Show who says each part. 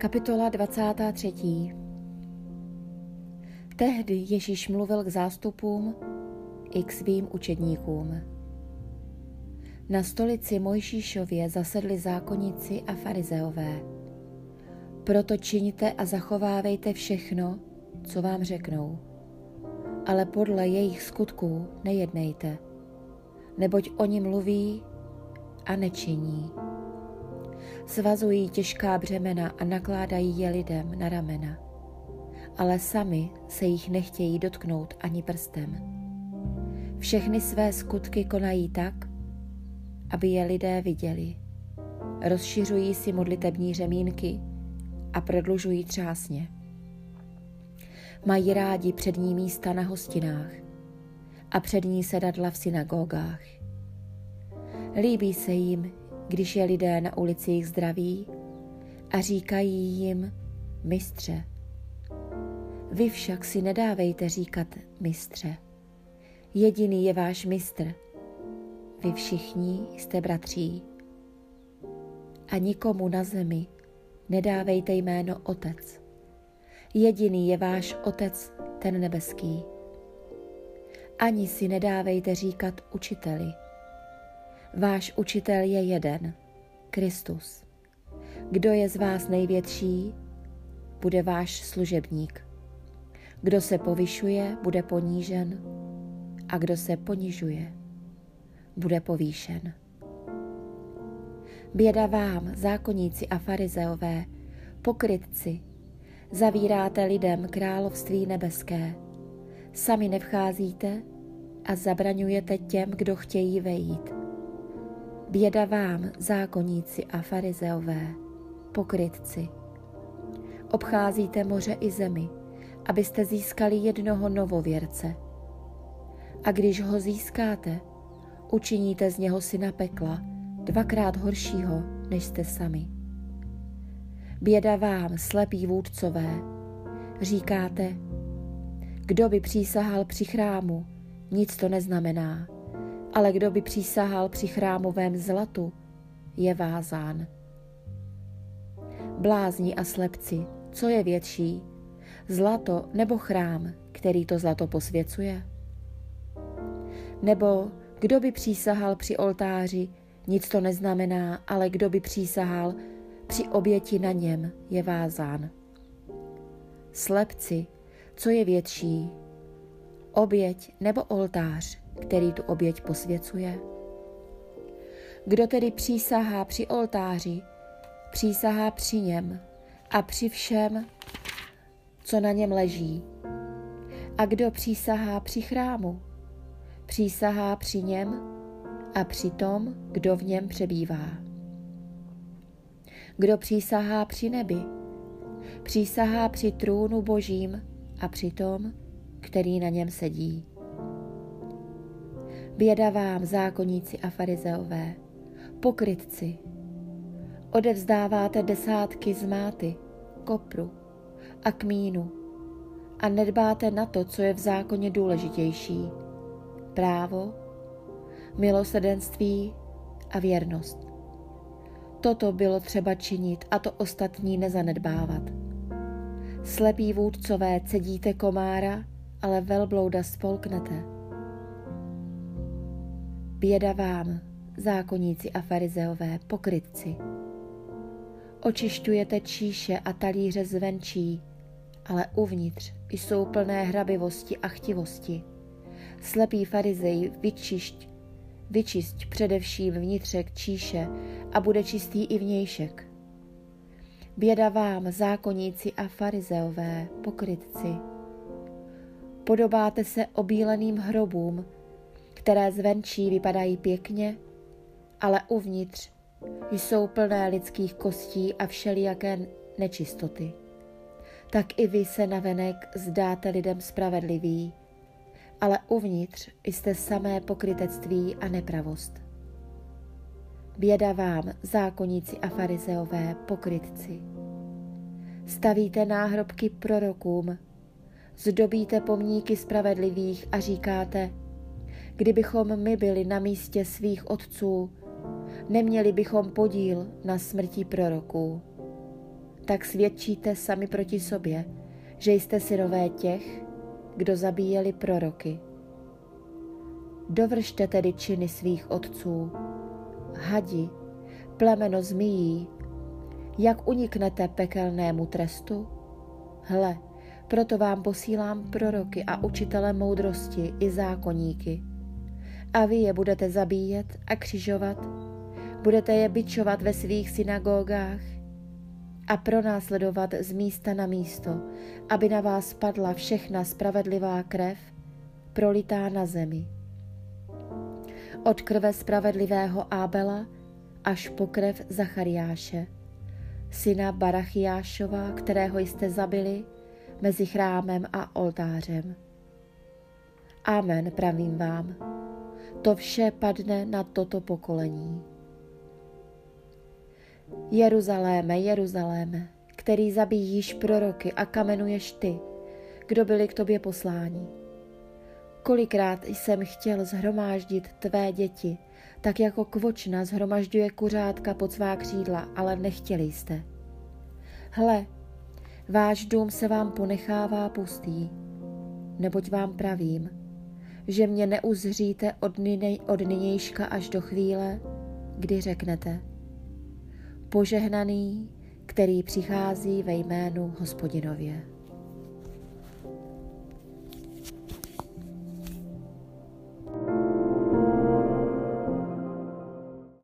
Speaker 1: Kapitola 23. Tehdy Ježíš mluvil k zástupům i k svým učedníkům. Na stolici Mojžíšově zasedli zákonníci a farizeové. Proto čiňte a zachovávejte všechno, co vám řeknou. Ale podle jejich skutků nejednejte, neboť oni mluví a nečiní. Svazují těžká břemena a nakládají je lidem na ramena, ale sami se jich nechtějí dotknout ani prstem. Všechny své skutky konají tak, aby je lidé viděli. Rozšiřují si modlitební řemínky a prodlužují třásně. Mají rádi přední místa na hostinách a přední sedadla v synagogách. Líbí se jim když je lidé na ulicích zdraví a říkají jim mistře. Vy však si nedávejte říkat mistře. Jediný je váš mistr. Vy všichni jste bratří. A nikomu na zemi nedávejte jméno Otec. Jediný je váš Otec, ten nebeský. Ani si nedávejte říkat učiteli Váš učitel je jeden, Kristus. Kdo je z vás největší, bude váš služebník. Kdo se povyšuje, bude ponížen a kdo se ponižuje, bude povýšen. Běda vám, zákonníci a farizeové, pokrytci, zavíráte lidem království nebeské, sami nevcházíte a zabraňujete těm, kdo chtějí vejít. Běda vám, zákonníci a farizeové, pokrytci. Obcházíte moře i zemi, abyste získali jednoho novověrce. A když ho získáte, učiníte z něho syna pekla, dvakrát horšího, než jste sami. Běda vám, slepí vůdcové, říkáte, kdo by přísahal při chrámu, nic to neznamená ale kdo by přísahal při chrámovém zlatu, je vázán. Blázni a slepci, co je větší, zlato nebo chrám, který to zlato posvěcuje? Nebo kdo by přísahal při oltáři, nic to neznamená, ale kdo by přísahal při oběti na něm, je vázán. Slepci, co je větší, oběť nebo oltář, který tu oběť posvěcuje? Kdo tedy přísahá při oltáři, přísahá při něm a při všem, co na něm leží. A kdo přísahá při chrámu, přísahá při něm a při tom, kdo v něm přebývá. Kdo přísahá při nebi, přísahá při trůnu božím a při tom, který na něm sedí. Běda vám, zákonníci a farizeové, pokrytci. Odevzdáváte desátky z máty, kopru a kmínu a nedbáte na to, co je v zákoně důležitější. Právo, milosedenství a věrnost. Toto bylo třeba činit a to ostatní nezanedbávat. Slepí vůdcové cedíte komára, ale velblouda spolknete Běda vám, zákonníci a farizeové, pokrytci. Očišťujete číše a talíře zvenčí, ale uvnitř jsou plné hrabivosti a chtivosti. Slepý farizej vyčišť, vyčisť především vnitřek číše a bude čistý i vnějšek. Běda vám, zákonníci a farizeové, pokrytci. Podobáte se obíleným hrobům, které zvenčí vypadají pěkně, ale uvnitř jsou plné lidských kostí a všelijaké nečistoty. Tak i vy se navenek zdáte lidem spravedliví, ale uvnitř jste samé pokrytectví a nepravost. Běda vám, zákonníci a farizeové, pokrytci. Stavíte náhrobky prorokům, zdobíte pomníky spravedlivých a říkáte, Kdybychom my byli na místě svých otců, neměli bychom podíl na smrti proroků. tak svědčíte sami proti sobě, že jste synové těch, kdo zabíjeli proroky. Dovršte tedy činy svých otců, hadi, plemeno zmíjí, jak uniknete pekelnému trestu? Hle, proto vám posílám proroky a učitele moudrosti i zákoníky. A vy je budete zabíjet a křižovat, budete je bičovat ve svých synagogách a pronásledovat z místa na místo, aby na vás padla všechna spravedlivá krev, prolitá na zemi. Od krve spravedlivého Ábela až po krev Zachariáše, syna Barachiášova, kterého jste zabili mezi chrámem a oltářem. Amen, pravím vám. To vše padne na toto pokolení. Jeruzaléme, Jeruzaléme, který zabíjíš proroky a kamenuješ ty, kdo byli k tobě posláni. Kolikrát jsem chtěl zhromáždit tvé děti, tak jako kvočna zhromažďuje kuřátka pod svá křídla, ale nechtěli jste. Hle, váš dům se vám ponechává pustý, neboť vám pravím, že mě neuzříte od, nynej, od nynějška až do chvíle, kdy řeknete – požehnaný, který přichází ve jménu hospodinově.